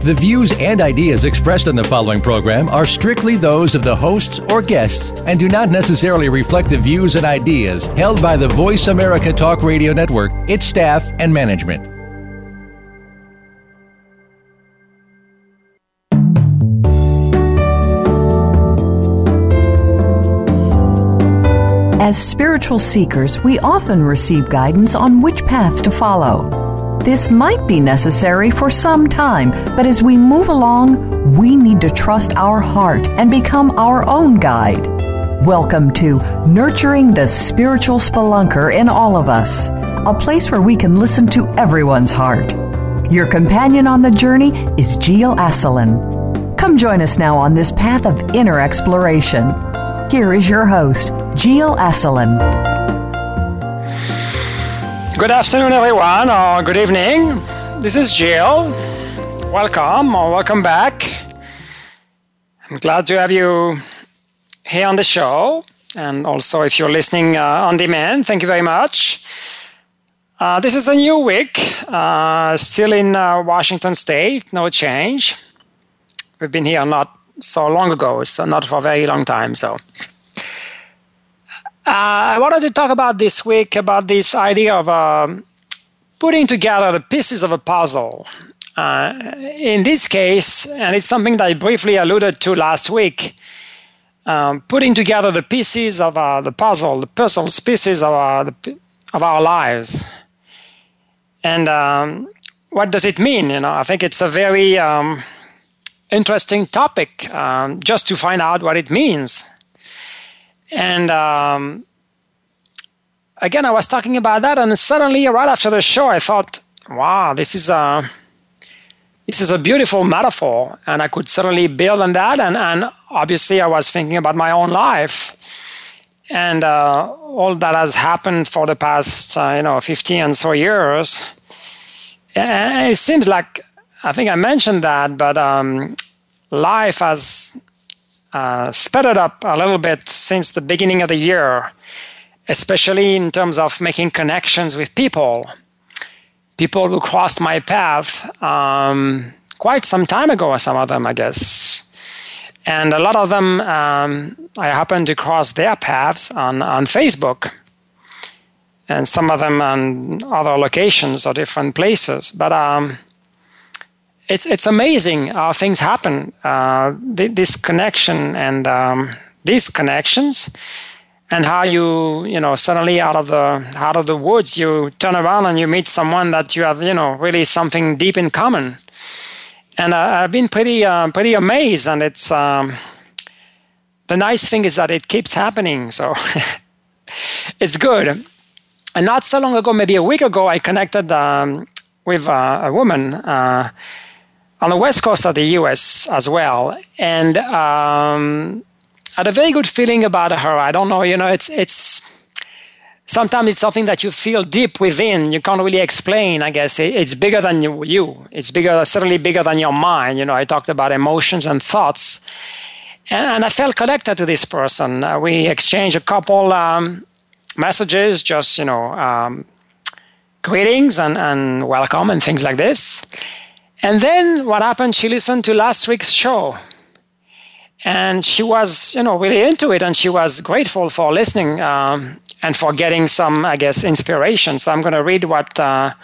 The views and ideas expressed on the following program are strictly those of the hosts or guests and do not necessarily reflect the views and ideas held by the Voice America Talk Radio Network, its staff, and management. As spiritual seekers, we often receive guidance on which path to follow. This might be necessary for some time, but as we move along, we need to trust our heart and become our own guide. Welcome to Nurturing the Spiritual Spelunker in All of Us, a place where we can listen to everyone's heart. Your companion on the journey is Gil Asselin. Come join us now on this path of inner exploration. Here is your host, Gil Asselin. Good afternoon, everyone, or good evening. This is Gil. Welcome or welcome back. I'm glad to have you here on the show. And also, if you're listening uh, on demand, thank you very much. Uh, this is a new week, uh, still in uh, Washington State, no change. We've been here not so long ago, so not for a very long time. So uh, I wanted to talk about this week about this idea of um, putting together the pieces of a puzzle. Uh, in this case, and it's something that I briefly alluded to last week, um, putting together the pieces of uh, the puzzle, the puzzle pieces of our, the, of our lives. And um, what does it mean? You know, I think it's a very um, interesting topic um, just to find out what it means. And um, again, I was talking about that, and suddenly, right after the show, I thought, "Wow, this is a this is a beautiful metaphor," and I could certainly build on that. And, and obviously, I was thinking about my own life and uh, all that has happened for the past, uh, you know, 15 and so years. And it seems like I think I mentioned that, but um, life has uh, sped it up a little bit since the beginning of the year, especially in terms of making connections with people. People who crossed my path um, quite some time ago, some of them, I guess. And a lot of them, um, I happened to cross their paths on, on Facebook. And some of them on other locations or different places. But um, it's it's amazing how things happen. Uh, this connection and um, these connections, and how you you know suddenly out of the out of the woods you turn around and you meet someone that you have you know really something deep in common. And I, have been pretty uh, pretty amazed, and it's um, the nice thing is that it keeps happening. So it's good. And not so long ago, maybe a week ago, I connected um, with uh, a woman. Uh, on the west coast of the US as well. And um, I had a very good feeling about her. I don't know, you know, it's, it's, sometimes it's something that you feel deep within. You can't really explain, I guess. it's bigger than you. It's bigger, certainly bigger than your mind. You know, I talked about emotions and thoughts. And, and I felt connected to this person. Uh, we exchanged a couple um, messages, just, you know, um, greetings and, and welcome and things like this. And then what happened? She listened to last week's show. And she was, you know, really into it, and she was grateful for listening um, and for getting some, I guess, inspiration. So I'm going to read what uh,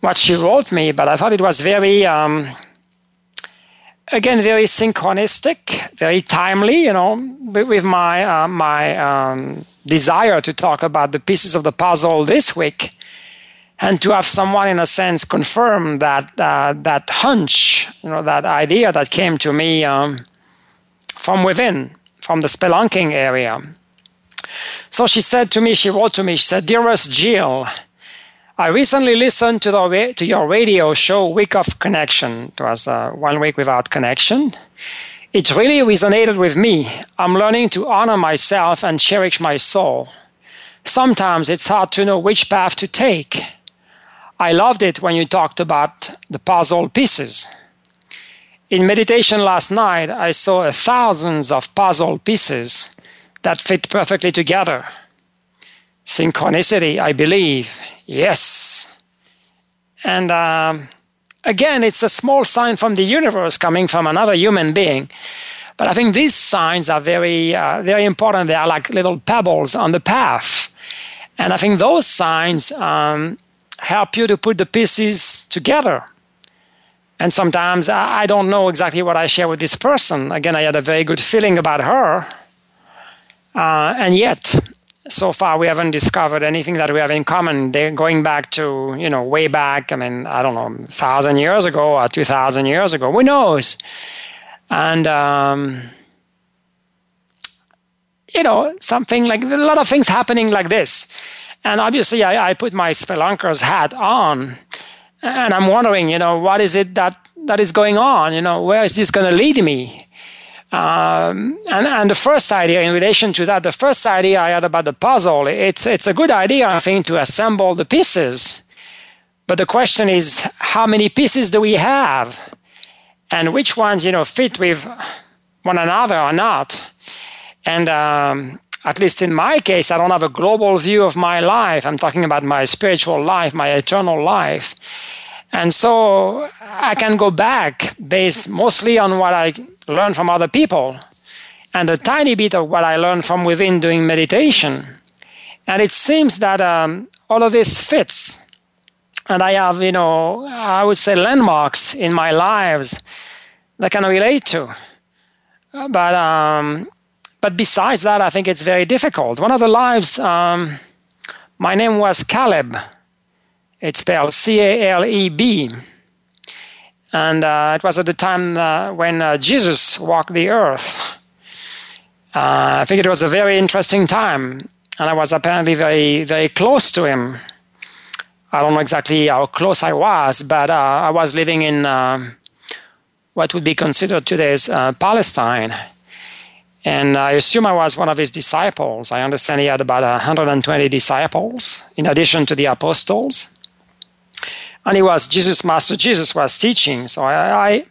what she wrote me, but I thought it was very, um, again, very synchronistic, very timely, you know, with my uh, my um, desire to talk about the pieces of the puzzle this week and to have someone in a sense confirm that uh, that hunch you know that idea that came to me um, from within from the spelunking area so she said to me she wrote to me she said dearest Gil, I recently listened to, the, to your radio show Week of Connection. It was uh, one week without connection. It really resonated with me. I'm learning to honor myself and cherish my soul. Sometimes it's hard to know which path to take I loved it when you talked about the puzzle pieces. In meditation last night, I saw thousands of puzzle pieces that fit perfectly together. Synchronicity, I believe. Yes. And um, again, it's a small sign from the universe coming from another human being. But I think these signs are very, uh, very important. They are like little pebbles on the path. And I think those signs um, help you to put the pieces together. And sometimes I don't know exactly what I share with this person. Again, I had a very good feeling about her. Uh, and yet, so far we haven't discovered anything that we have in common. They're going back to, you know, way back, I mean, I don't know, thousand years ago or two thousand years ago. Who knows? And um, you know, something like a lot of things happening like this. And obviously I, I put my spelunker's hat on and I'm wondering, you know, what is it that that is going on? You know, where is this going to lead me? Um, and, and the first idea in relation to that, the first idea I had about the puzzle, it's, it's a good idea, I think, to assemble the pieces. But the question is, how many pieces do we have? And which ones, you know, fit with one another or not? And um, at least in my case, I don't have a global view of my life. I'm talking about my spiritual life, my eternal life. And so I can go back based mostly on what I learned from other people and a tiny bit of what I learned from within doing meditation. And it seems that um, all of this fits. And I have, you know, I would say landmarks in my lives that can relate to. But um, but besides that, I think it's very difficult. One of the lives, um, my name was Caleb. It's spelled C A L E B. And uh, it was at the time uh, when uh, Jesus walked the earth. Uh, I think it was a very interesting time. And I was apparently very, very close to him. I don't know exactly how close I was, but uh, I was living in uh, what would be considered today's Palestine. And I assume I was one of his disciples. I understand he had about 120 disciples in addition to the apostles and he was Jesus, Master Jesus was teaching. So I, I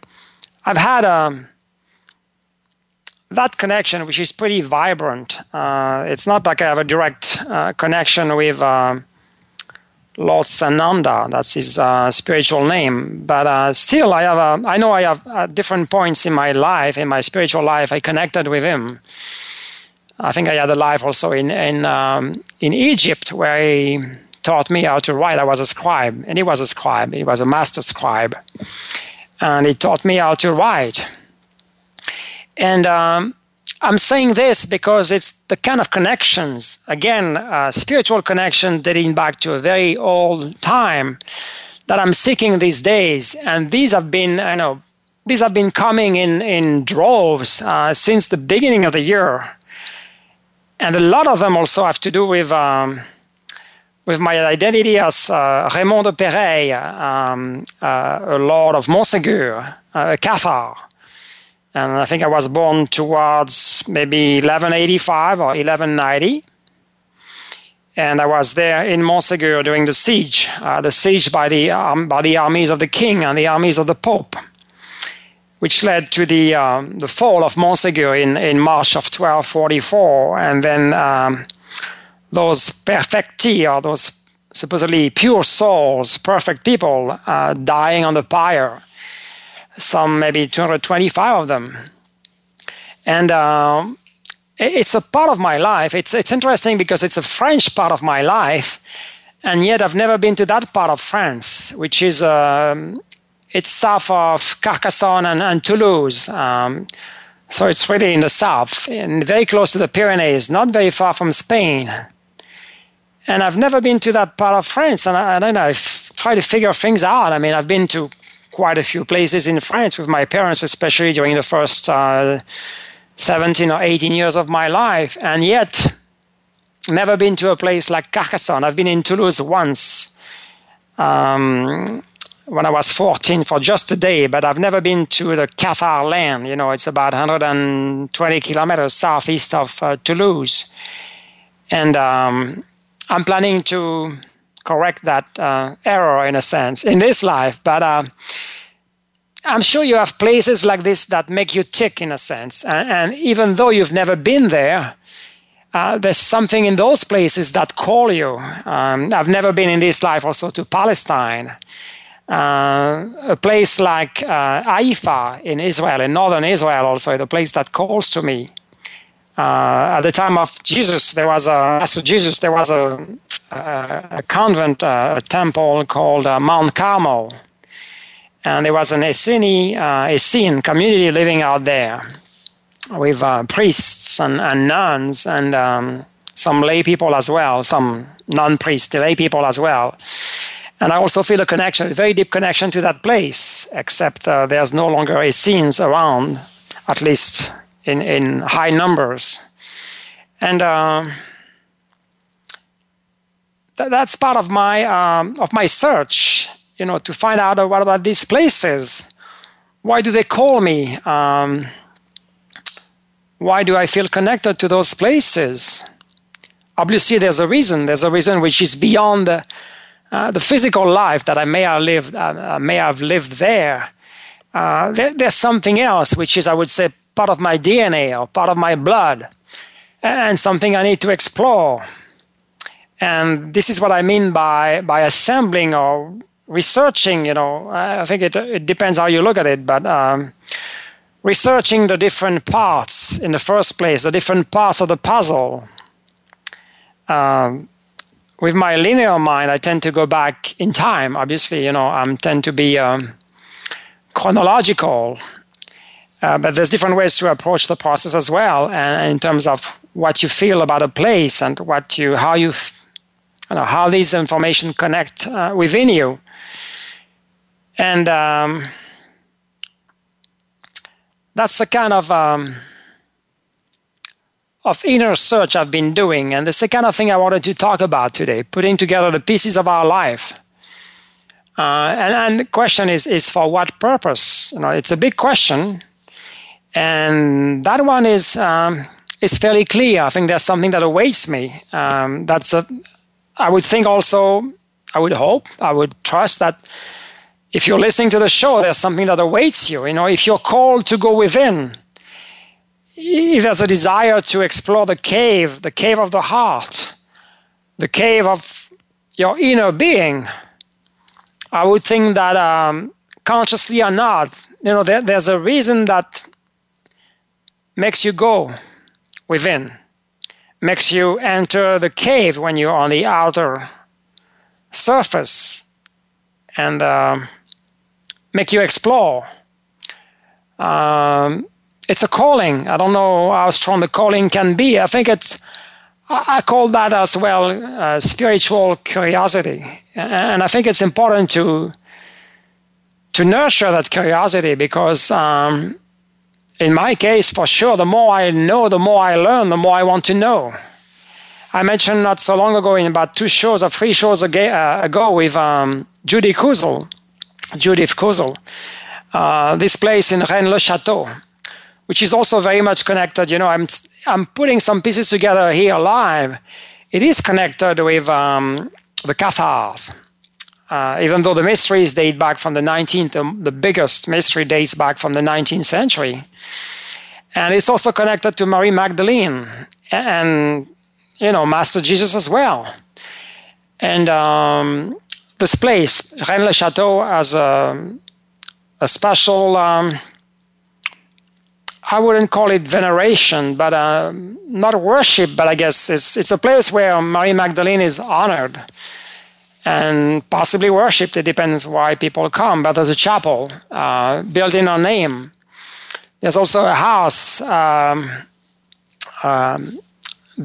have had um, that connection, which is pretty vibrant. Uh, it's not like I have a direct uh, connection with uh, Lord Sananda. That's his uh, spiritual name. But uh, still, I have. A, I know I have at different points in my life, in my spiritual life, I connected with him. I think I had a life also in in um, in Egypt where he taught me how to write. I was a scribe, and he was a scribe. He was a master scribe, and he taught me how to write. And um, I'm saying this because it's the kind of connections, again, spiritual connection dating back to a very old time that I'm seeking these days. And these have been, I know, these have been coming in in droves uh, since the beginning of the year, and a lot of them also have to do with. Um, with my identity as uh, Raymond de Pereille, um, uh, a lord of Montségur, uh, a Cathar. And I think I was born towards maybe 1185 or 1190. And I was there in Montségur during the siege, uh, the siege by the, um, by the armies of the king and the armies of the pope, which led to the, um, the fall of Montségur in, in March of 1244. And then um, those perfecti or those supposedly pure souls, perfect people, uh, dying on the pyre. Some maybe 225 of them, and uh, it's a part of my life. It's it's interesting because it's a French part of my life, and yet I've never been to that part of France, which is um, it's south of Carcassonne and, and Toulouse. Um, so it's really in the south and very close to the Pyrenees, not very far from Spain and I've never been to that part of France. And I, I don't know, I try to figure things out. I mean, I've been to quite a few places in France with my parents, especially during the first uh, 17 or 18 years of my life, and yet never been to a place like Carcassonne. I've been in Toulouse once um, when I was 14 for just a day, but I've never been to the Cathar land. You know, it's about 120 kilometers southeast of uh, Toulouse. And um, I'm planning to correct that uh, error in a sense in this life. But uh, I'm sure you have places like this that make you tick in a sense. And, and even though you've never been there, uh, there's something in those places that call you. Um, I've never been in this life also to Palestine. Uh, a place like uh, Haifa in Israel, in northern Israel, also, the place that calls to me. Uh, at the time of Jesus, there was a, after Jesus, there was a, a, a convent, uh, a temple called uh, Mount Carmel. And there was an Essene, uh, Essene community living out there with uh, priests and, and, nuns and um, some lay people as well, some non priests, lay people as well. And I also feel a connection, a very deep connection to that place, except uh, there's no longer Essenes around, at least in, in high numbers. And uh, th- that's part of my, um, of my search, you know, to find out what about these places. Why do they call me? Um, why do I feel connected to those places? Obviously, there's a reason. There's a reason which is beyond the, uh, the physical life that I may have lived, uh, may have lived there. Uh, there. There's something else, which is, I would say, part of my DNA or part of my blood, and something I need to explore. And this is what I mean by by assembling or researching. You know, I think it it depends how you look at it, but. Um, researching the different parts in the first place, the different parts of the puzzle. Um, with my linear mind, I tend to go back in time. Obviously, you know, I tend to be um, chronological, uh, but there's different ways to approach the process as well, and in terms of what you feel about a place and what you, how you, you know, how these information connect uh, within you, and. Um, that's the kind of um, of inner search I've been doing, and it's the kind of thing I wanted to talk about today, putting together the pieces of our life. Uh, and, and the question is, is for what purpose? You know, it's a big question, and that one is um, is fairly clear. I think there's something that awaits me. Um, that's a, I would think also, I would hope, I would trust that if you're listening to the show, there's something that awaits you. You know, if you're called to go within, if there's a desire to explore the cave, the cave of the heart, the cave of your inner being, I would think that um, consciously or not, you know, there, there's a reason that makes you go within, makes you enter the cave when you're on the outer surface. And um, make you explore. Um, it's a calling. I don't know how strong the calling can be. I think it's, I call that as well uh, spiritual curiosity. And I think it's important to, to nurture that curiosity because, um, in my case, for sure, the more I know, the more I learn, the more I want to know. I mentioned not so long ago in about two shows or three shows ago, uh, ago with um, Judy Kuzel Judith Kuzel. Uh, this place in Rennes-le-Château, which is also very much connected. You know, I'm I'm putting some pieces together here live. It is connected with um, the Cathars. Uh, even though the mysteries date back from the 19th, the, the biggest mystery dates back from the 19th century. And it's also connected to Mary Magdalene and, you know, Master Jesus as well. And um, this place, Rennes-le-Château, has a, a special, um, I wouldn't call it veneration, but uh, not worship, but I guess it's, it's a place where Mary Magdalene is honored and possibly worshipped. It depends why people come, but there's a chapel uh, built in her name. There's also a house um, um,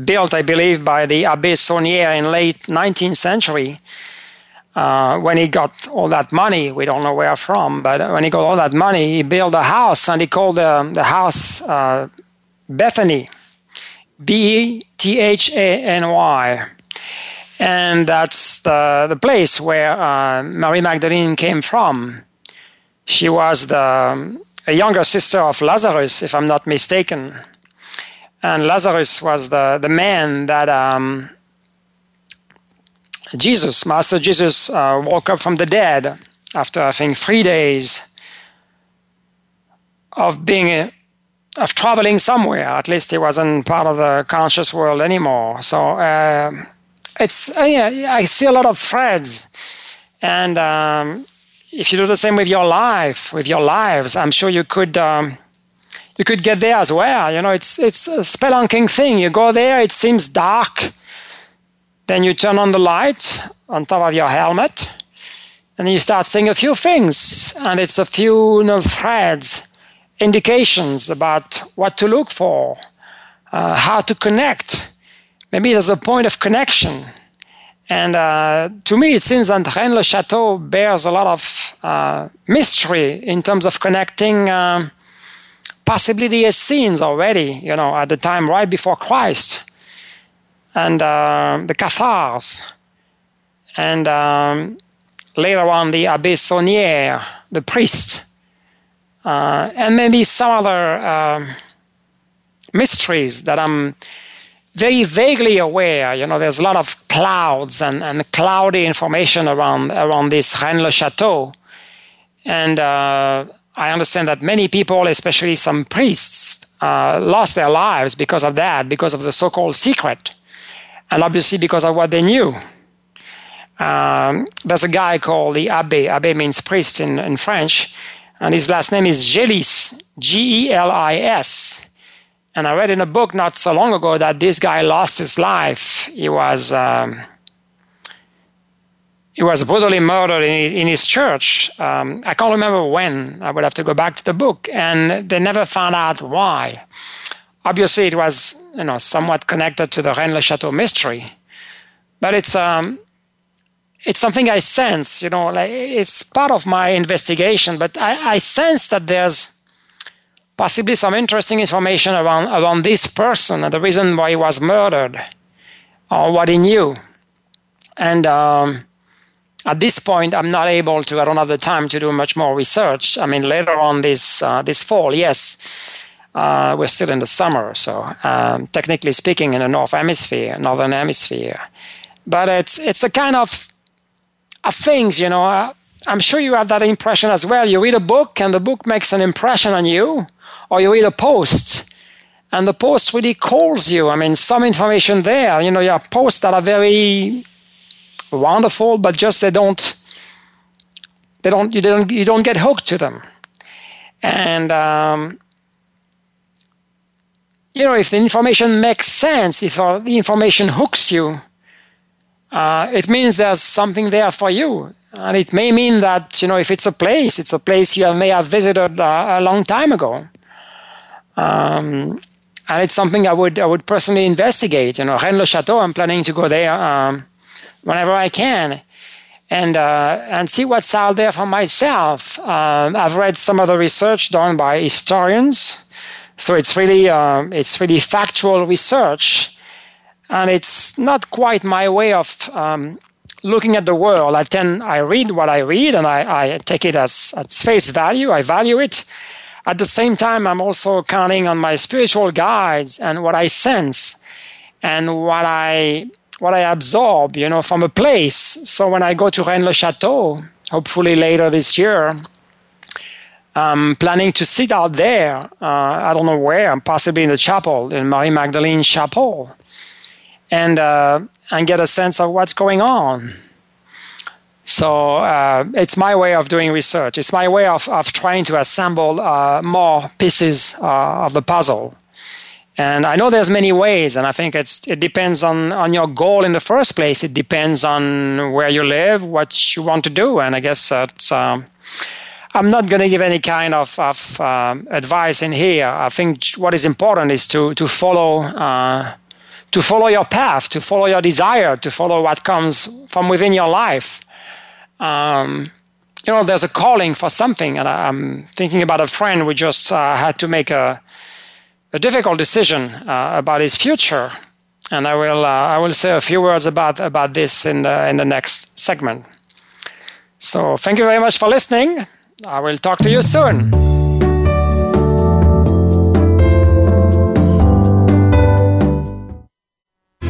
built, I believe, by the Abbé Saunière in late 19th century uh, when he got all that money, we don't know where from, but when he got all that money, he built a house and he called the, the house uh, Bethany, B E T H A N Y. And that's the, the place where uh, Mary Magdalene came from. She was the a younger sister of Lazarus, if I'm not mistaken. And Lazarus was the, the man that um, Jesus, Master Jesus, uh, woke up from the dead after I think three days of being uh, of traveling somewhere. At least he wasn't part of the conscious world anymore. So uh, it's uh, yeah, I see a lot of threads, and um, if you do the same with your life, with your lives, I'm sure you could. Um, you could get there as well. You know, it's it's a spelunking thing. You go there, it seems dark. Then you turn on the light on top of your helmet, and you start seeing a few things, and it's a few you know, threads, indications about what to look for, uh, how to connect. Maybe there's a point of connection. And uh, to me, it seems that Rennes le Chateau bears a lot of uh, mystery in terms of connecting um, possibly the Essenes already, you know, at the time right before Christ, and uh, the Cathars, and um, later on the Abbé Saunière, the priest, uh, and maybe some other uh, mysteries that I'm very vaguely aware. You know, there's a lot of clouds and, and cloudy information around around this Rennes le Chateau, and uh, I understand that many people, especially some priests, uh, lost their lives because of that, because of the so called secret, and obviously because of what they knew. Um, there's a guy called the Abbé. Abbé means priest in, in French, and his last name is Gelis, G E L I S. And I read in a book not so long ago that this guy lost his life. He was. Um, he was brutally murdered in, in his church. Um, I can't remember when. I would have to go back to the book, and they never found out why. Obviously, it was you know somewhat connected to the Rennes Chateau mystery, but it's um, it's something I sense. You know, like it's part of my investigation, but I, I sense that there's possibly some interesting information around around this person and the reason why he was murdered, or what he knew, and. Um, at this point, I'm not able to. I don't have the time to do much more research. I mean, later on this uh, this fall, yes, uh, we're still in the summer, so um, technically speaking, in the north hemisphere, northern hemisphere. But it's it's a kind of, of things, you know. Uh, I'm sure you have that impression as well. You read a book, and the book makes an impression on you, or you read a post, and the post really calls you. I mean, some information there. You know, you have posts that are very wonderful, but just they don't they don't you don't you don't get hooked to them, and um, you know if the information makes sense, if uh, the information hooks you, uh, it means there's something there for you, and it may mean that you know if it's a place, it's a place you may have visited uh, a long time ago. Um, and it's something I would I would personally investigate. You know, Rennes le Chateau. I'm planning to go there um, whenever I can and uh, and see what's out there for myself. Um, I've read some of the research done by historians, so it's really um, it's really factual research, and it's not quite my way of um, looking at the world. I tend I read what I read, and I, I take it as at face value. I value it. At the same time, I'm also counting on my spiritual guides and what I sense and what I what I absorb, you know, from a place. So when I go to Rennes le Chateau, hopefully later this year, I'm planning to sit out there. Uh, I don't know where, possibly in the chapel, in Marie Magdalene Chapel, and uh, and get a sense of what's going on. So uh, it's my way of doing research. It's my way of, of trying to assemble uh, more pieces uh, of the puzzle. And I know there's many ways, and I think it's it depends on on your goal in the first place. It depends on where you live, what you want to do, and I guess that's. Um, I'm not going to give any kind of, of um, advice in here. I think what is important is to to follow uh, to follow your path, to follow your desire, to follow what comes from within your life. Um, you know, there's a calling for something, and I'm thinking about a friend who just uh, had to make a a difficult decision uh, about his future, and I will uh, I will say a few words about about this in the in the next segment. So thank you very much for listening. I will talk to you soon.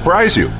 surprise you.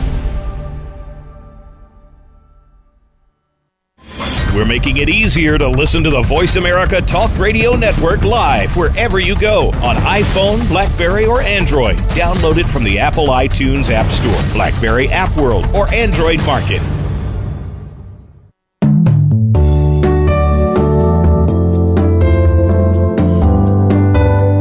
We're making it easier to listen to the Voice America Talk Radio Network live wherever you go on iPhone, Blackberry, or Android. Download it from the Apple iTunes App Store, Blackberry App World, or Android Market.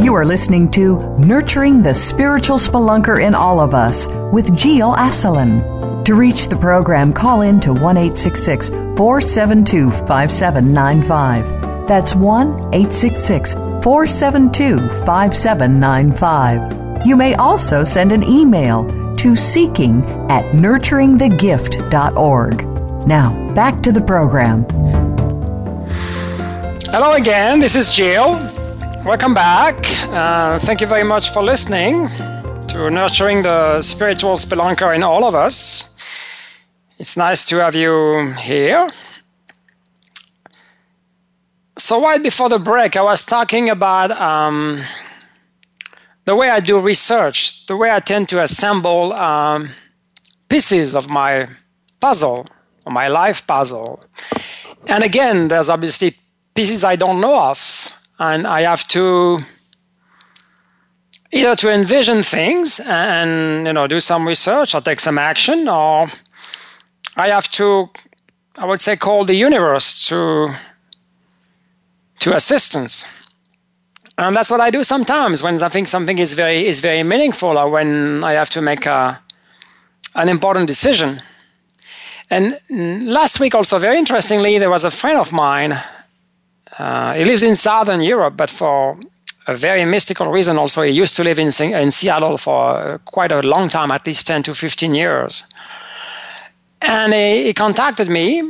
You are listening to Nurturing the Spiritual Spelunker in All of Us with Gil Asselin. To reach the program, call in to 1 472 5795. That's 1 472 5795. You may also send an email to seeking at nurturingthegift.org. Now, back to the program. Hello again, this is Gil. Welcome back. Uh, thank you very much for listening to Nurturing the Spiritual Spelunker in All of Us. It's nice to have you here. So, right before the break, I was talking about um, the way I do research, the way I tend to assemble um, pieces of my puzzle, of my life puzzle. And again, there's obviously pieces I don't know of, and I have to either to envision things and you know do some research or take some action or I have to, I would say, call the universe to to assistance. And that's what I do sometimes when I think something is very is very meaningful or when I have to make a an important decision. And last week, also very interestingly, there was a friend of mine. Uh, he lives in southern Europe, but for a very mystical reason, also he used to live in in Seattle for quite a long time, at least ten to fifteen years. And he, he contacted me.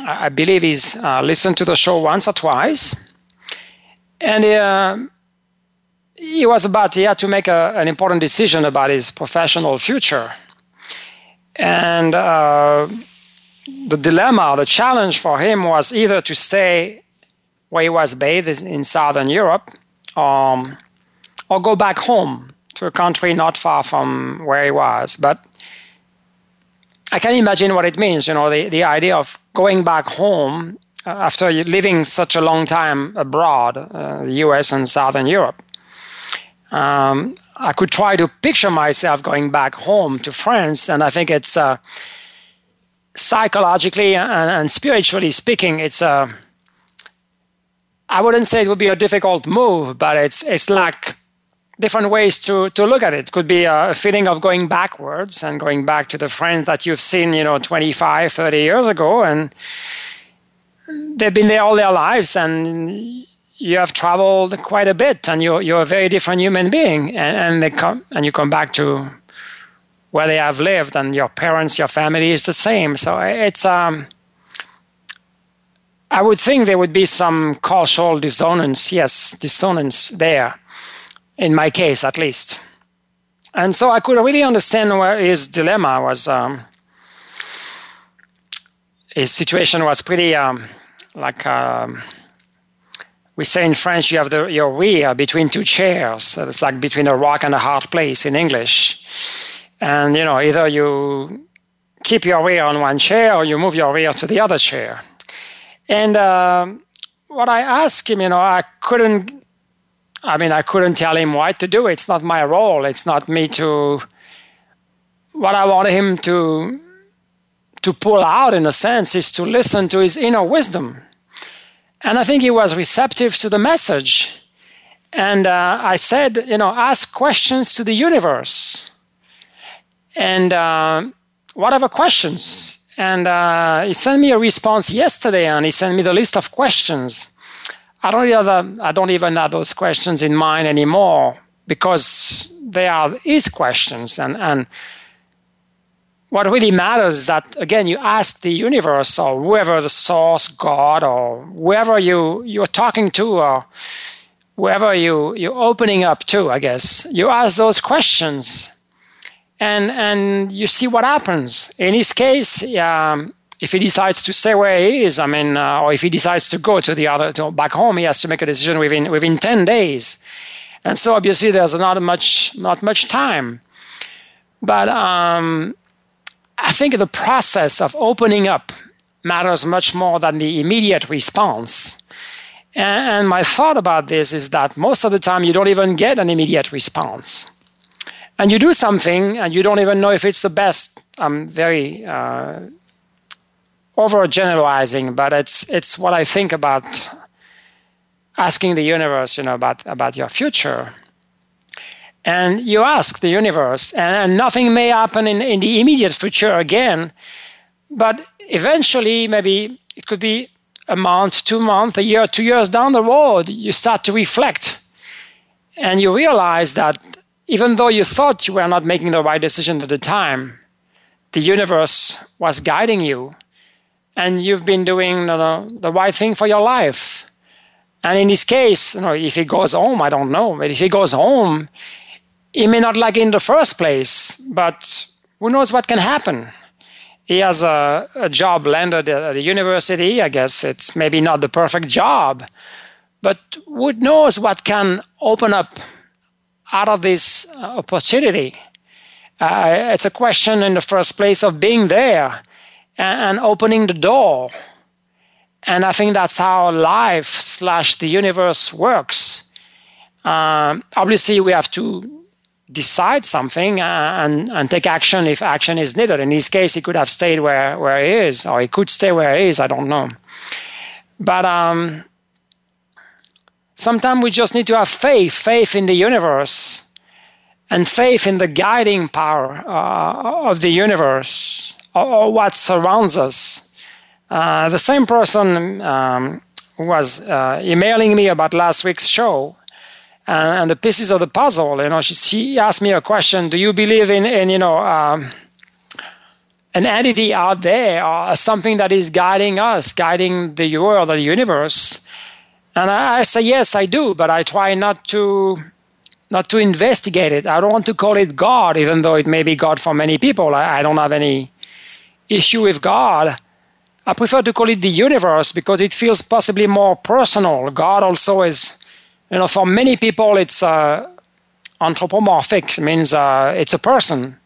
I believe he's uh, listened to the show once or twice. And uh, he was about, he had to make a, an important decision about his professional future. And uh, the dilemma, the challenge for him was either to stay where he was based in Southern Europe um, or go back home to a country not far from where he was. But I can imagine what it means, you know, the, the idea of going back home uh, after living such a long time abroad, uh, the US and Southern Europe. Um, I could try to picture myself going back home to France, and I think it's uh, psychologically and, and, spiritually speaking, it's a. Uh, I wouldn't say it would be a difficult move, but it's it's like different ways to, to look at it. Could be a feeling of going backwards and going back to the friends that you've seen, you know, 25, 30 years ago, and they've been there all their lives, and you have traveled quite a bit, and you're you're a very different human being, and, and they come and you come back to where they have lived, and your parents, your family is the same. So it's um. I would think there would be some causal dissonance, yes, dissonance there in my case at least. And so I could really understand where his dilemma was. Um, his situation was pretty um, like um, we say in French, you have the, your rear between two chairs. So it's like between a rock and a hard place in English. And you know, either you keep your rear on one chair or you move your rear to the other chair. And uh, what I asked him, you know, I couldn't. I mean, I couldn't tell him what to do. It's not my role. It's not me to. What I wanted him to to pull out, in a sense, is to listen to his inner wisdom. And I think he was receptive to the message. And uh, I said, you know, ask questions to the universe. And uh, whatever questions. And uh, he sent me a response yesterday, and he sent me the list of questions. I don't even, I don't even have those questions in mind anymore because they are his questions. And, and what really matters is that again you ask the universe or whoever the source god or whoever you you're talking to or whoever you you're opening up to i guess you ask those questions and and you see what happens in his case um, if he decides to stay where he is i mean uh, or if he decides to go to the other to back home he has to make a decision within within 10 days and so obviously there's not much not much time but um, I think the process of opening up matters much more than the immediate response. And my thought about this is that most of the time you don't even get an immediate response. And you do something and you don't even know if it's the best. I'm very uh, overgeneralizing, but it's, it's what I think about asking the universe, you know, about, about your future. And you ask the universe, and, nothing may happen in, in the immediate future again, but eventually, maybe it could be a month, two months, a year, two years down the road, you start to reflect and you realize that even though you thought you were not making the right decision at the time, the universe was guiding you and you've been doing the, the right thing for your life. And in this case, you know, if he goes home, I don't know, but if he goes home, he may not like it in the first place, but who knows what can happen? He has a, a job landed at a university. I guess it's maybe not the perfect job, but who knows what can open up out of this uh, opportunity? Uh, it's a question in the first place of being there and, opening the door. And I think that's how life slash the universe works. Um, obviously, we have to decide something and, and take action if action is needed. In his case, he could have stayed where, where he is, or he could stay where he is, I don't know. But um, sometimes we just need to have faith faith in the universe and faith in the guiding power uh, of the universe or, what surrounds us. Uh, the same person um, was uh, emailing me about last week's show and, and the pieces of the puzzle. You know, she, she asked me a question: Do you believe in, in you know, um, an entity out there, or something that is guiding us, guiding the world, the universe? And I, I say yes, I do, but I try not to not to investigate it. I don't want to call it God, even though it may be God for many people. I, I, don't have any issue with God. I prefer to call it the universe because it feels possibly more personal. God also is you know, for many people, it's uh, anthropomorphic. Means uh, it's a person.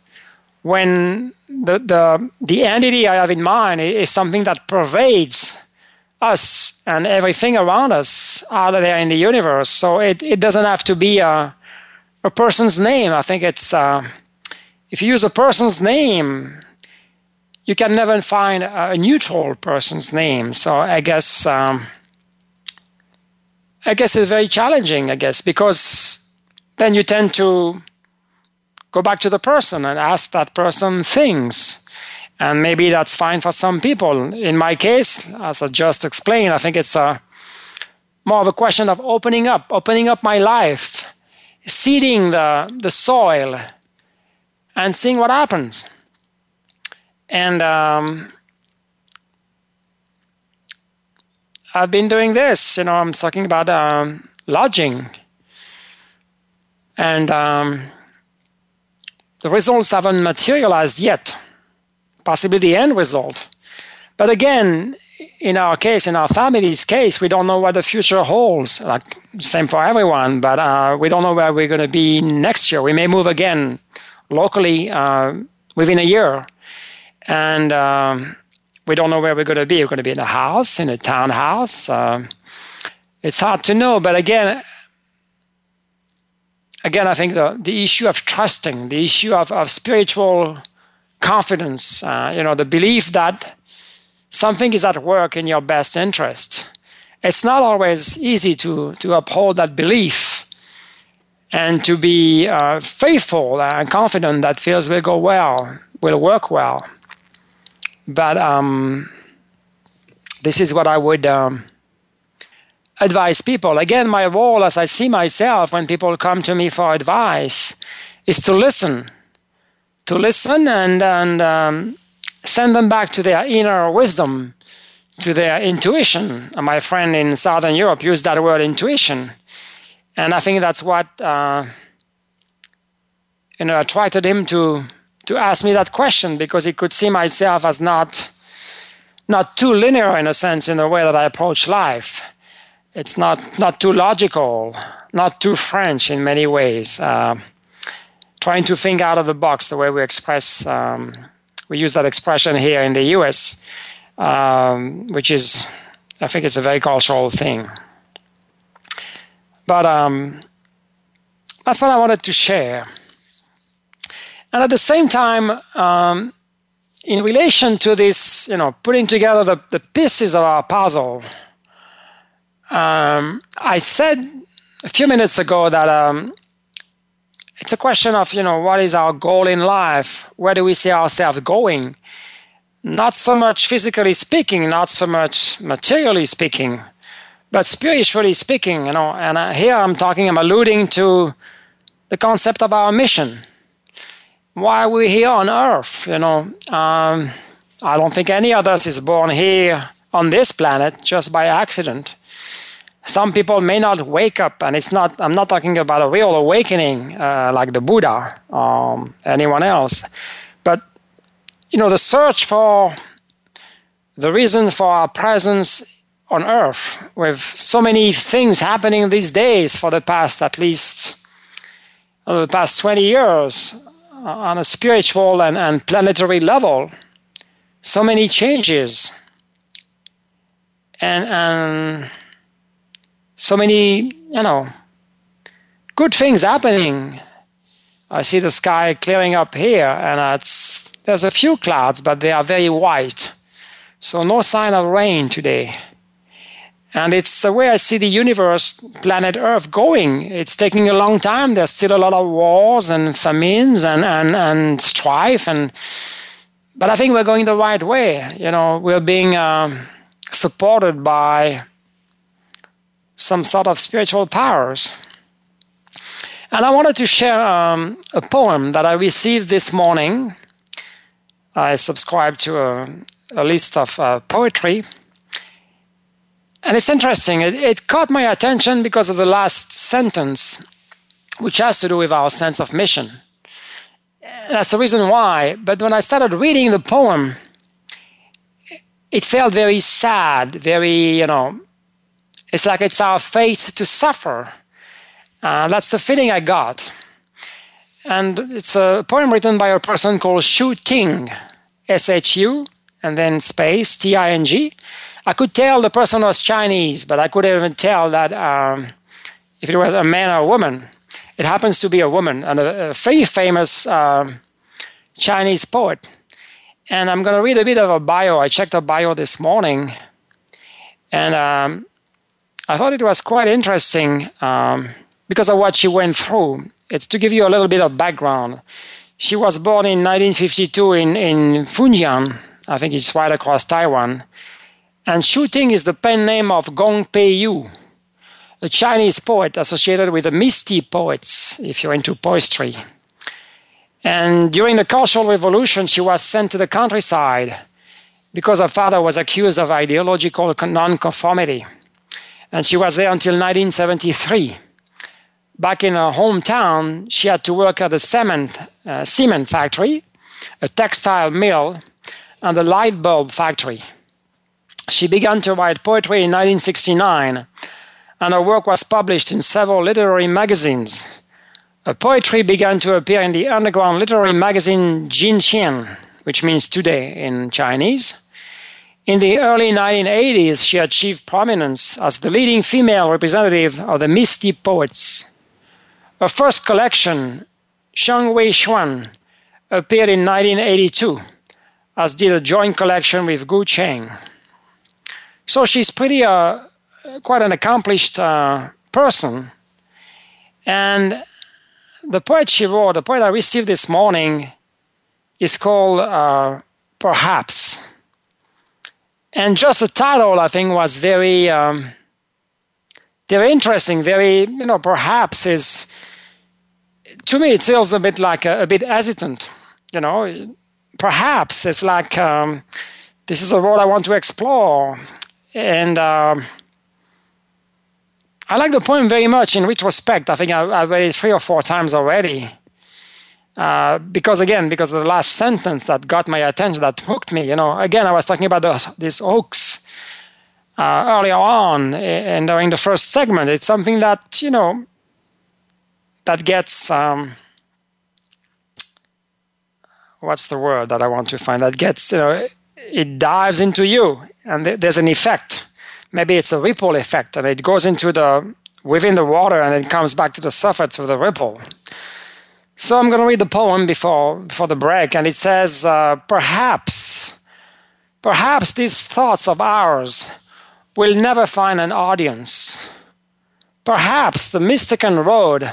When the, the, the entity I have in mind is something that pervades us and everything around us out there in the universe. So it, it doesn't have to be a, a person's name. I think it's, uh, if you use a person's name, you can never find a neutral person's name. So I guess. Um, I guess it's very challenging, I guess, because then you tend to go back to the person and ask that person things. And maybe that's fine for some people. In my case, as I just explained, I think it's a more of a question of opening up, opening up my life, seeding the, the soil, and seeing what happens. And um, I've been doing this. You know, I'm talking about um, lodging, and um, the results haven't materialized yet. Possibly the end result, but again, in our case, in our family's case, we don't know what the future holds. Like same for everyone, but uh, we don't know where we're going to be next year. We may move again locally uh, within a year, and. Um, we don't know where we're going to be. We're going to be in a house, in a townhouse, uh, it's hard to know. But again, again, I think the, the issue of trusting, the issue of, of spiritual confidence, uh, you know, the belief that something is at work in your best interest. It's not always easy to, to uphold that belief and to be uh, faithful and confident that things will go well, will work well. But um, this is what I would um, advise people. Again, my role as I see myself when people come to me for advice is to listen, to listen and, and um, send them back to their inner wisdom, to their intuition. And my friend in Southern Europe used that word intuition. And I think that's what uh, you know attracted him to to ask me that question because he could see myself as not not too linear in a sense in the way that I approach life. It's not not too logical, not too French in many ways. Uh, trying to think out of the box the way we express. Um, we use that expression here in the U.S., um, which is, I think, it's a very cultural thing. But um, that's what I wanted to share. And at the same time, um, in relation to this, you know, putting together the, the pieces of our puzzle, um, I said a few minutes ago that um, it's a question of, you know, what is our goal in life? Where do we see ourselves going? Not so much physically speaking, not so much materially speaking, but spiritually speaking, you know. And uh, here I'm talking, I'm alluding to the concept of our mission why are we here on Earth? You know, um, I don't think any of us is born here on this planet just by accident. Some people may not wake up, and it's not. I'm not talking about a real awakening uh, like the Buddha or um, anyone else, but you know, the search for the reason for our presence on Earth, with so many things happening these days for the past at least uh, the past 20 years on a spiritual and, and planetary level, so many changes and, and so many, you know, good things happening. I see the sky clearing up here, and there's a few clouds, but they are very white. So, no sign of rain today. And it's the way I see the universe, planet Earth, going. It's taking a long time. There's still a lot of wars and famines and, and, and strife. And, but I think we're going the right way. You know, we're being um, supported by some sort of spiritual powers. And I wanted to share um, a poem that I received this morning. I subscribe to a, a list of uh, poetry and it's interesting, it, it caught my attention because of the last sentence, which has to do with our sense of mission. And that's the reason why. But when I started reading the poem, it felt very sad, very, you know, it's like it's our fate to suffer. Uh, that's the feeling I got. And it's a poem written by a person called Shu Ting, S H U, and then space, T I N G. I could tell the person was Chinese, but I couldn't even tell that um, if it was a man or a woman. It happens to be a woman and a, a very famous uh, Chinese poet. And I'm going to read a bit of a bio. I checked her bio this morning, and um, I thought it was quite interesting um, because of what she went through. It's to give you a little bit of background. She was born in 1952 in, in Fujian, I think it's right across Taiwan. And Shu Ting is the pen name of Gong Pei Yu, a Chinese poet associated with the Misty poets, if you're into poetry. And during the Cultural Revolution, she was sent to the countryside because her father was accused of ideological nonconformity. And she was there until 1973. Back in her hometown, she had to work at a cement, uh, cement factory, a textile mill, and a light bulb factory. She began to write poetry in 1969, and her work was published in several literary magazines. Her poetry began to appear in the underground literary magazine Jintian, which means today in Chinese. In the early 1980s, she achieved prominence as the leading female representative of the Misty Poets. Her first collection, Sheng Wei Xuan, appeared in 1982, as did a joint collection with Gu Cheng. So she's pretty, uh, quite an accomplished uh, person. And the poet she wrote, the poet I received this morning, is called uh, Perhaps. And just the title, I think, was very, um, very interesting. Very, you know, perhaps is to me it feels a bit like a, a bit hesitant. You know, perhaps it's like um, this is a road I want to explore, and um, I like the poem very much. In retrospect, I think I, I read it three or four times already. Uh, because again, because of the last sentence that got my attention, that hooked me. You know, again, I was talking about those, these hooks uh, earlier on, and during the first segment, it's something that you know that gets um, what's the word that I want to find that gets you know it dives into you, and th- there's an effect. Maybe it's a ripple effect, and it goes into the within the water, and it comes back to the surface with a ripple. So I'm going to read the poem before before the break, and it says, uh, perhaps, perhaps these thoughts of ours will never find an audience. Perhaps the mistaken road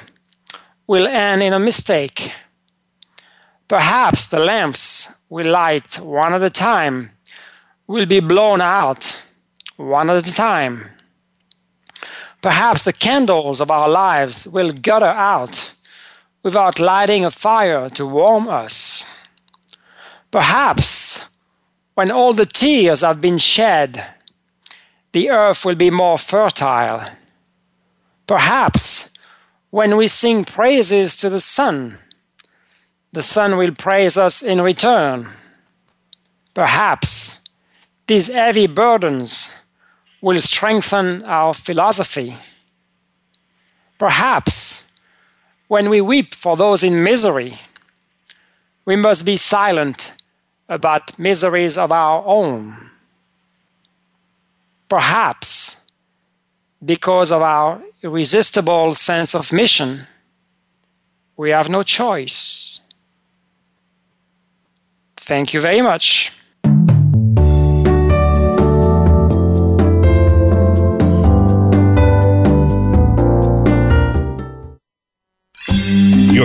will end in a mistake. Perhaps the lamps will light one at a time, will be blown out one at a time. Perhaps the candles of our lives will gutter out without lighting a fire to warm us. Perhaps when all the tears have been shed, the earth will be more fertile. Perhaps when we sing praises to the sun, the sun will praise us in return. Perhaps these heavy burdens will strengthen our philosophy. Perhaps when we weep for those in misery, we must be silent about miseries of our own. Perhaps because of our irresistible sense of mission, we have no choice. Thank you very much.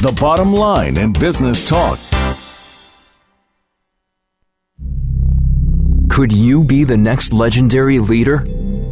The bottom line in business talk. Could you be the next legendary leader?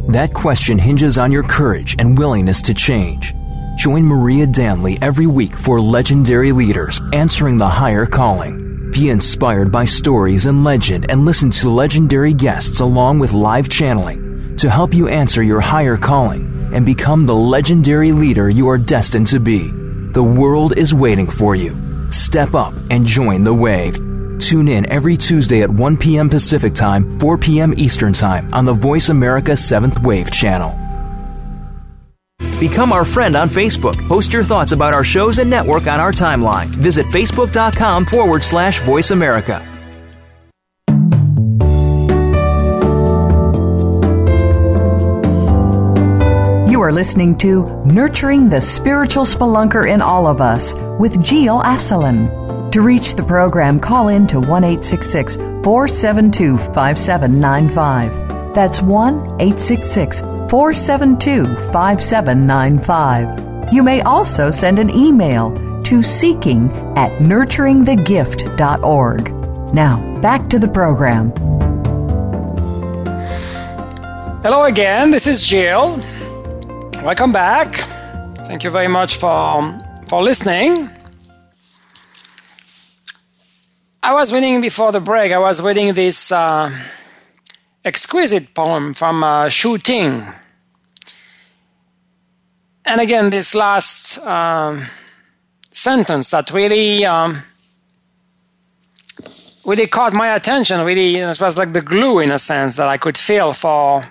That question hinges on your courage and willingness to change. Join Maria Danley every week for Legendary Leaders Answering the Higher Calling. Be inspired by stories and legend and listen to legendary guests along with live channeling to help you answer your higher calling and become the legendary leader you are destined to be. The world is waiting for you. Step up and join the wave. Tune in every Tuesday at 1 p.m. Pacific Time, 4 p.m. Eastern Time on the Voice America 7th Wave channel. Become our friend on Facebook. Post your thoughts about our shows and network on our timeline. Visit facebook.com forward slash voice America. Are listening to Nurturing the Spiritual Spelunker in All of Us with Gil Asselin. To reach the program, call in to 1 472 5795. That's 1 866 472 5795. You may also send an email to seeking at nurturingthegift.org. Now, back to the program. Hello again, this is Gil. Welcome back. Thank you very much for, for listening. I was reading before the break, I was reading this uh, exquisite poem from uh, Shu Ting. And again, this last um, sentence that really, um, really caught my attention. Really, it was like the glue in a sense that I could feel for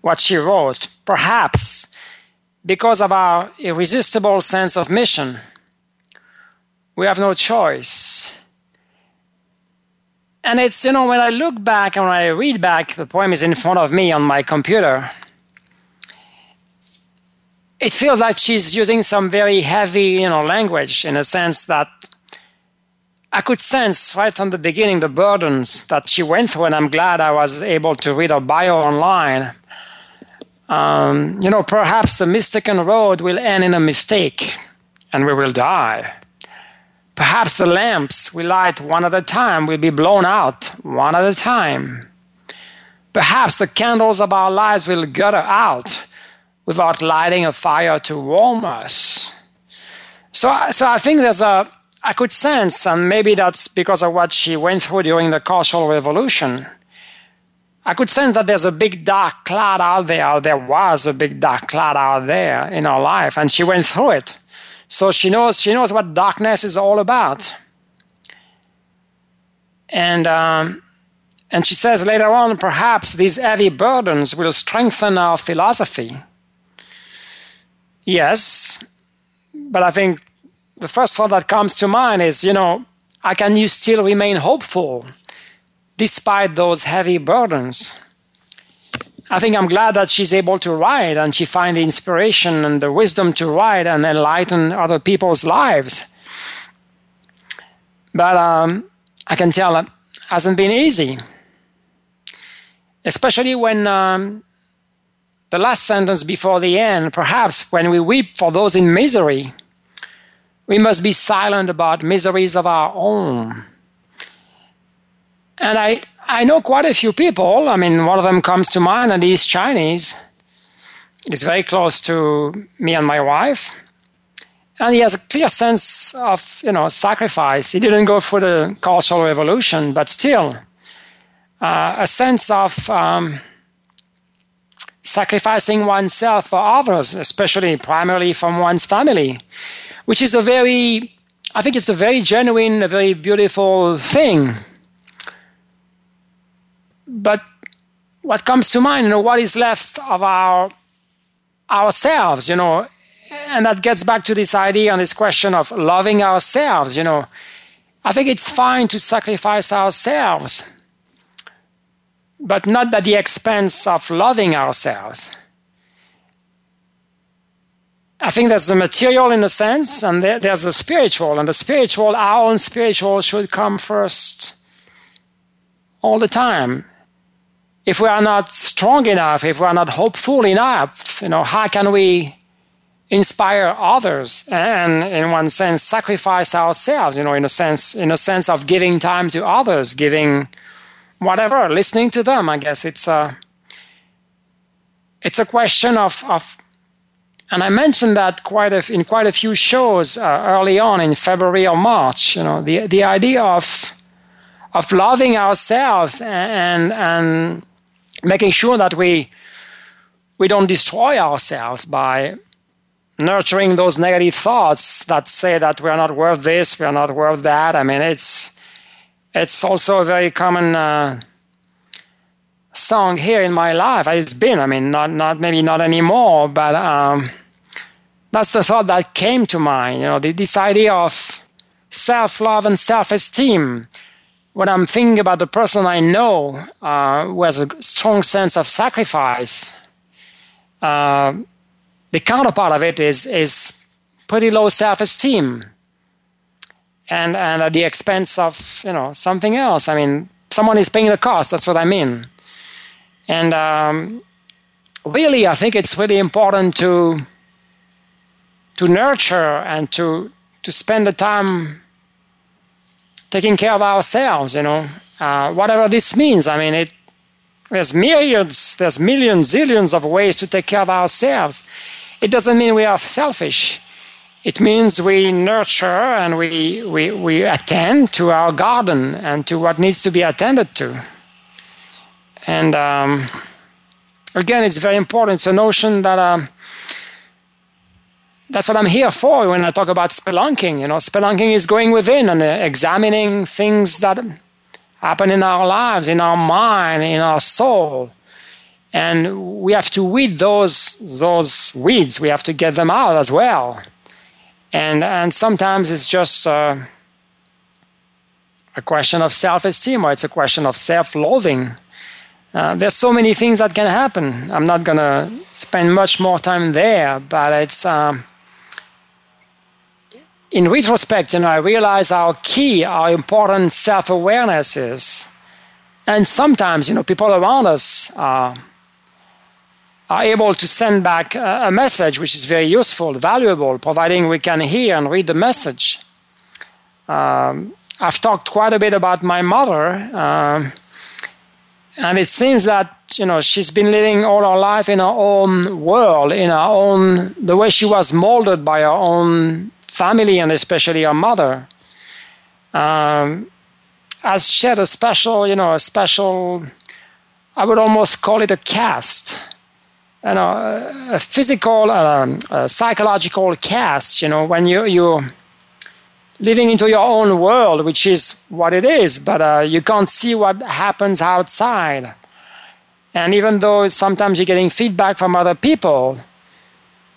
what she wrote. Perhaps because of our irresistible sense of mission, we have no choice. And it's, you know, when I look back and when I read back, the poem is in front of me on my computer it feels like she's using some very heavy, you know, language in a sense that I could sense right from the beginning the burdens that she went through, and I'm glad I was able to read her bio online. Um, you know, perhaps the mistaken road will end in a mistake, and we will die. Perhaps the lamps we light one at a time will be blown out one at a time. Perhaps the candles of our lives will gutter out without lighting a fire to warm us. So, so I think there's a, I could sense, and maybe that's because of what she went through during the Cultural Revolution. I could sense that there's a big dark cloud out there. There was a big dark cloud out there in her life, and she went through it. So she knows she knows what darkness is all about. And um, and she says later on, perhaps these heavy burdens will strengthen our philosophy Yes, but I think the first thought that comes to mind is, you know, how can you still remain hopeful despite those heavy burdens? I think I'm glad that she's able to write and she finds the inspiration and the wisdom to write and enlighten other people's lives. But um, I can tell it hasn't been easy, especially when um, the last sentence before the end, perhaps when we weep for those in misery, we must be silent about miseries of our own. And I, I know quite a few people. I mean, one of them comes to mind, and he's Chinese. He's very close to me and my wife. And he has a clear sense of, you know, sacrifice. He didn't go for the Cultural Revolution, but still, uh, a sense of um, sacrificing oneself for others, especially primarily from one's family, which is a very, I think it's a very genuine, a very beautiful thing. But what comes to mind, you know, what is left of our ourselves, you know, and that gets back to this idea and this question of loving ourselves, you know. I think it's fine to sacrifice ourselves but not at the expense of loving ourselves. I think there's the material in a sense, and there's the spiritual. And the spiritual, our own spiritual, should come first all the time. If we are not strong enough, if we are not hopeful enough, you know, how can we inspire others and, in one sense, sacrifice ourselves? You know, in a sense, in a sense of giving time to others, giving whatever, listening to them. I guess it's a it's a question of of, and I mentioned that quite a, in quite a few shows uh, early on in February or March. You know, the the idea of of loving ourselves and and making sure that we we don't destroy ourselves by nurturing those negative thoughts that say that we are not worth this, we are not worth that. I mean, it's it's also a very common uh, song here in my life. It's been, I mean, not not maybe not anymore, but um, that's the thought that came to mind. You know, this idea of self-love and self-esteem. When I'm thinking about the person I know uh, who has a strong sense of sacrifice, uh, the counterpart of it is is pretty low self-esteem and and at the expense of you know something else. I mean, someone is paying the cost. That's what I mean. And um, really, I think it's really important to to nurture and to to spend the time taking care of ourselves, you know, uh, whatever this means. I mean, it, there's myriads, there's millions, zillions of ways to take care of ourselves. It doesn't mean we are selfish. It means we nurture and we, we, we attend to our garden and to what needs to be attended to. And um, again, it's very important. It's a notion that um, that's what I'm here for when I talk about spelunking. You know, spelunking is going within and uh, examining things that happen in our lives, in our mind, in our soul. And we have to weed those those weeds. We have to get them out as well. And and sometimes it's just uh, a question of self-esteem, or it's a question of self-loathing. Uh, there's so many things that can happen. I'm not gonna spend much more time there, but it's. Um, in retrospect, you know, I realize how key, how important self-awareness is. And sometimes, you know, people around us are, are able to send back a, a message which is very useful, valuable, providing we can hear and read the message. Um, I've talked quite a bit about my mother, um, and it seems that you know she's been living all her life in her own world, in her own the way she was molded by her own family and especially our mother um, has shed a special, you know, a special, I would almost call it a cast, you know, a physical, um, a psychological cast, you know, when you, you're living into your own world, which is what it is, but uh, you can't see what happens outside. And even though sometimes you're getting feedback from other people,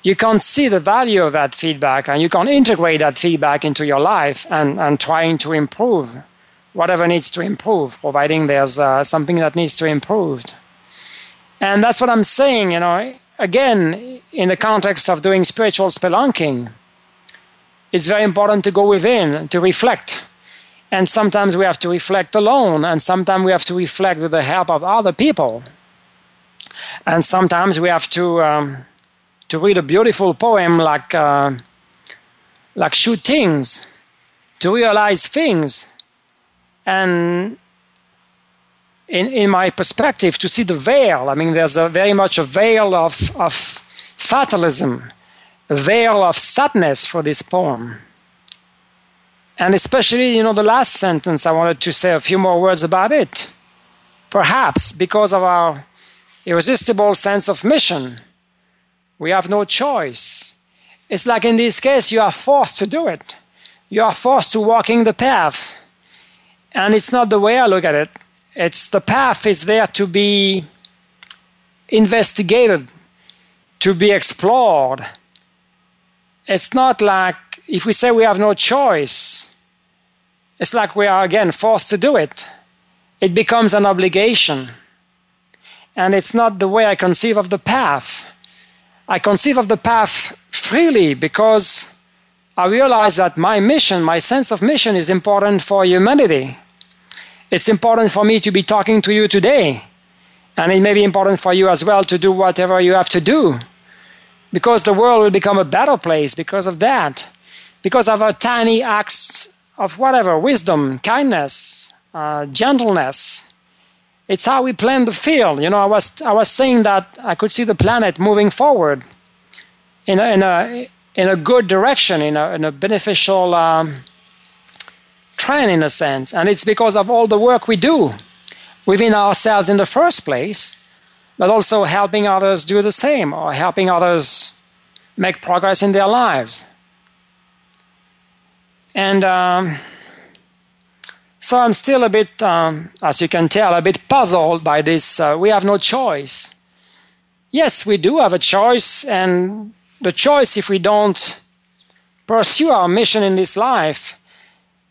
you can't see the value of that feedback and you can't integrate that feedback into your life and, and trying to improve whatever needs to improve, providing there's uh, something that needs to improve. And that's what I'm saying, you know, again, in the context of doing spiritual spelunking, it's very important to go within, to reflect. And sometimes we have to reflect alone, and sometimes we have to reflect with the help of other people. And sometimes we have to um, to read a beautiful poem like uh, like Shu Ting's, to realize things, and in in my perspective, to see the veil. I mean, there's a very much a veil of of fatalism, a veil of sadness for this poem. And especially, you know, the last sentence, I wanted to say a few more words about it. Perhaps because of our irresistible sense of mission we have no choice. It's like in this case, you are forced to do it. You are forced to walking the path. And it's not the way I look at it. It's the path is there to be investigated, to be explored. It's not like if we say we have no choice, it's like we are again forced to do it. It becomes an obligation. And it's not the way I conceive of the path. I conceive of the path freely because I realize that my mission, my sense of mission, is important for humanity. It's important for me to be talking to you today. And it may be important for you as well to do whatever you have to do. Because the world will become a better place because of that. Because of our tiny acts of whatever wisdom, kindness, uh, gentleness, it's how we plan the field. You know, I was I was saying that I could see the planet moving forward in a in a, in a good direction, in a in a beneficial um, trend, in a sense, and it's because of all the work we do within ourselves in the first place, but also helping others do the same or helping others make progress in their lives. And um, so I'm still a bit, um, as you can tell, a bit puzzled by this. Uh, we have no choice. Yes, we do have a choice, and the choice, if we don't pursue our mission in this life,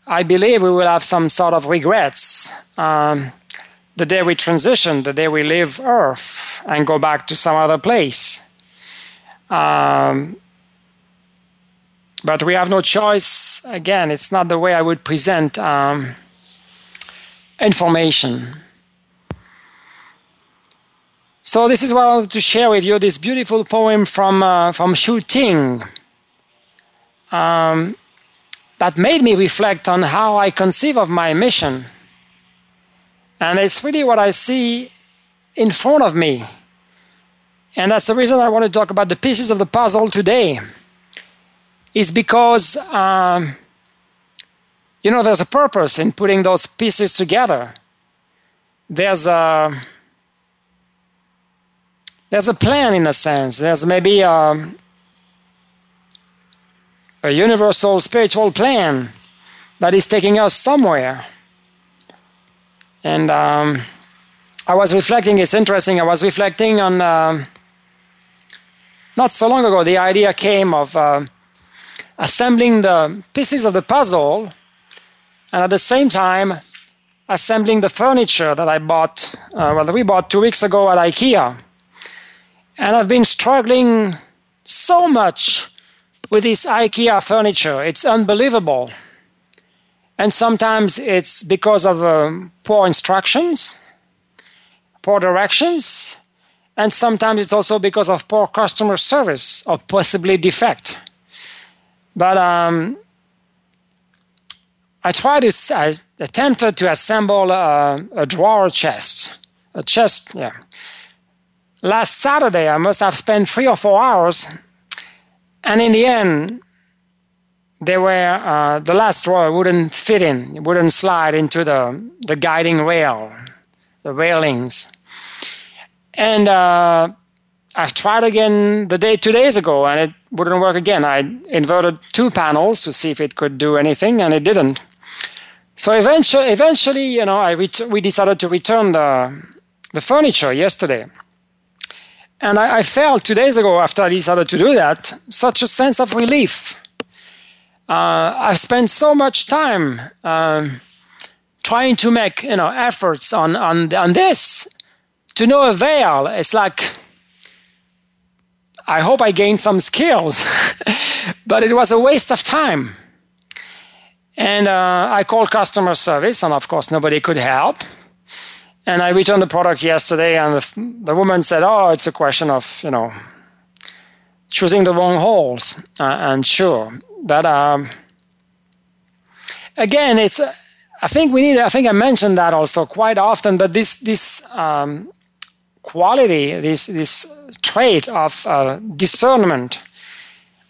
I believe we will have some sort of regrets. Um, the day we transition, the day we leave Earth and go back to some other place. Um, but we have no choice. Again, it's not the way I would present um, information. So this is what I wanted to share with you, this beautiful poem from, uh, from Shu Ting. Um, that made me reflect on how I conceive of my mission. And it's really what I see in front of me. And that's the reason I want to talk about the pieces of the puzzle today. Is because, um, you know, there's a purpose in putting those pieces together. There's a there's a plan in a sense. There's maybe a, a universal spiritual plan that is taking us somewhere. And um, I was reflecting, it's interesting, I was reflecting on uh, not so long ago, the idea came of uh, assembling the pieces of the puzzle and at the same time assembling the furniture that I bought, uh, well, we bought two weeks ago at IKEA. And I've been struggling so much with this IKEA furniture. It's unbelievable. And sometimes it's because of um, poor instructions, poor directions, and sometimes it's also because of poor customer service or possibly defect. But um, I tried to, I attempted to assemble a, a drawer chest, a chest, yeah. Last Saturday, I must have spent three or four hours, and in the end, they were uh, the last drawer wouldn't fit in, it wouldn't slide into the the guiding rail, the railings. And uh, I've tried again the day two days ago, and it wouldn't work again. I inverted two panels to see if it could do anything, and it didn't. So eventually, eventually, you know, I ret- we decided to return the the furniture yesterday. And I, I, felt two days ago, after I decided to do that, such a sense of relief. Uh, I've spent so much time um, trying to make you know efforts on on on this to no avail. It's like I hope I gained some skills, but it was a waste of time. And uh, I called customer service, and of course, nobody could help. And I returned the product yesterday, and the, the woman said, "Oh, it's a question of you know choosing the wrong holes." Uh, and sure, but um, again, it's. Uh, I think we need. I think I mentioned that also quite often. But this this um, quality, this, this trait of uh, discernment.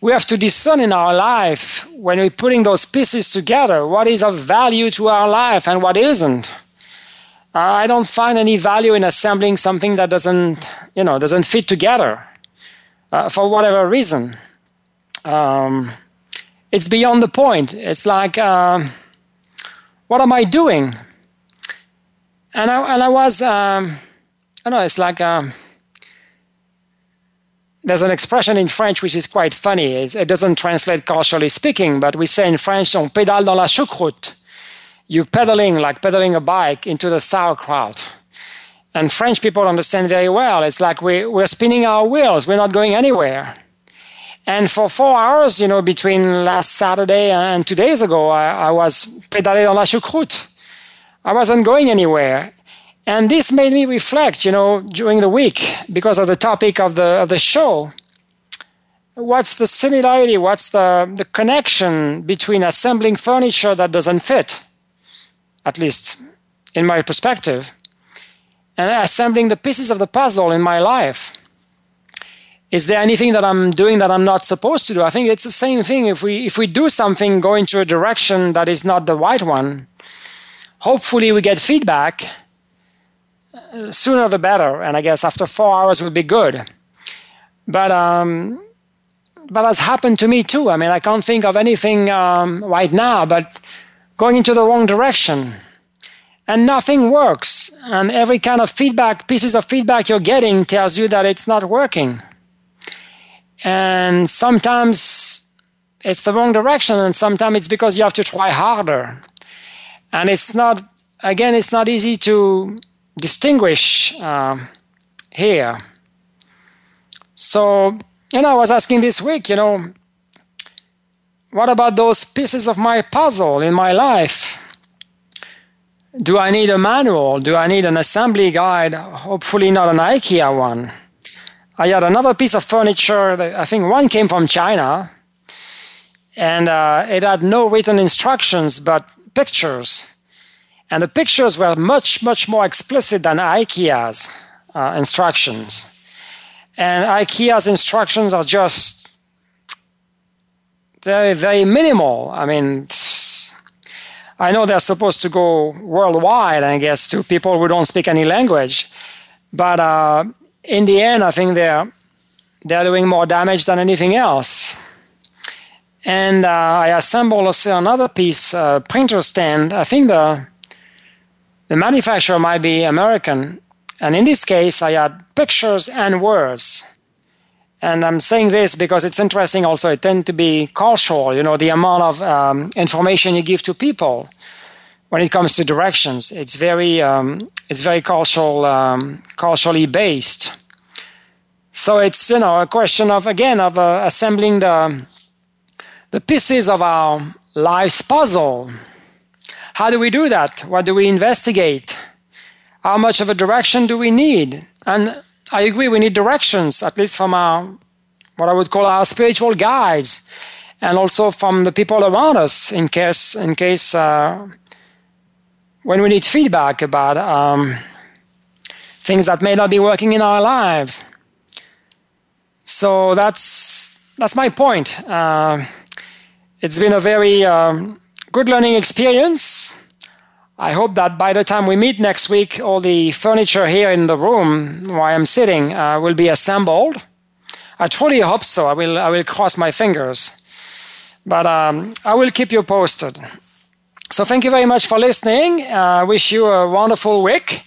We have to discern in our life when we're putting those pieces together what is of value to our life and what isn't. Uh, I don't find any value in assembling something that doesn't, you know, doesn't fit together uh, for whatever reason. Um, it's beyond the point. It's like, uh, what am I doing? And I, and I was. Um, I know it's like um, there's an expression in French which is quite funny. It doesn't translate culturally speaking, but we say in French, on pédale dans la choucroute. You're pedaling like pedaling a bike into the sauerkraut. And French people understand very well. It's like we, we're spinning our wheels. We're not going anywhere. And for four hours, you know, between last Saturday and two days ago, I, I was pédalé dans la choucroute. I wasn't going anywhere. And this made me reflect, you know, during the week because of the topic of the of the show. What's the similarity? What's the, the connection between assembling furniture that doesn't fit, at least in my perspective, and assembling the pieces of the puzzle in my life? Is there anything that I'm doing that I'm not supposed to do? I think it's the same thing. If we if we do something going to a direction that is not the right one, hopefully we get feedback sooner the better. And I guess after four hours would be good. But um, but that's happened to me too. I mean, I can't think of anything um, right now, but going into the wrong direction. And nothing works. And every kind of feedback, pieces of feedback you're getting tells you that it's not working. And sometimes it's the wrong direction, and sometimes it's because you have to try harder. And it's not, again, it's not easy to distinguish uh, here. So, you know, I was asking this week, you know, what about those pieces of my puzzle in my life? Do I need a manual? Do I need an assembly guide? Hopefully, not an IKEA one. I had another piece of furniture. That I think one came from China, and uh, it had no written instructions but pictures. And the pictures were much, much more explicit than IKEA's uh, instructions. And IKEA's instructions are just very, very minimal. I mean, I know they're supposed to go worldwide, I guess, to people who don't speak any language. But uh, in the end, I think they're they're doing more damage than anything else. And uh, I assembled another piece, uh, printer stand. I think the the manufacturer might be American, and in this case, I had pictures and words. And I'm saying this because it's interesting also, it tends to be cultural, you know, the amount of um, information you give to people when it comes to directions. It's very, um, it's very cultural, um, culturally based. So it's, you know, a question of, again, of uh, assembling the, the pieces of our life's puzzle. How do we do that? What do we investigate? How much of a direction do we need? And I agree, we need directions, at least from our, what I would call our spiritual guides, and also from the people around us, in case, in case uh, when we need feedback about um, things that may not be working in our lives. So that's that's my point. Uh, it's been a very um, good learning experience. I hope that by the time we meet next week, all the furniture here in the room where I'm sitting uh, will be assembled. I truly hope so. I will, I will cross my fingers. But um, I will keep you posted. So thank you very much for listening. I uh, wish you a wonderful week.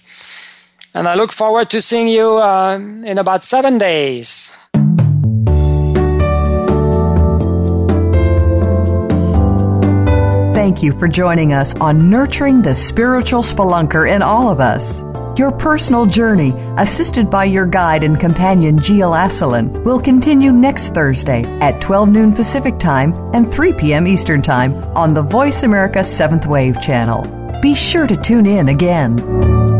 And I look forward to seeing you uh, in about seven days. Thank you for joining us on Nurturing the Spiritual Spelunker in All of Us. Your personal journey, assisted by your guide and companion Gil Asselin, will continue next Thursday at 12 noon Pacific Time and 3 p.m. Eastern Time on the Voice America 7th Wave channel. Be sure to tune in again.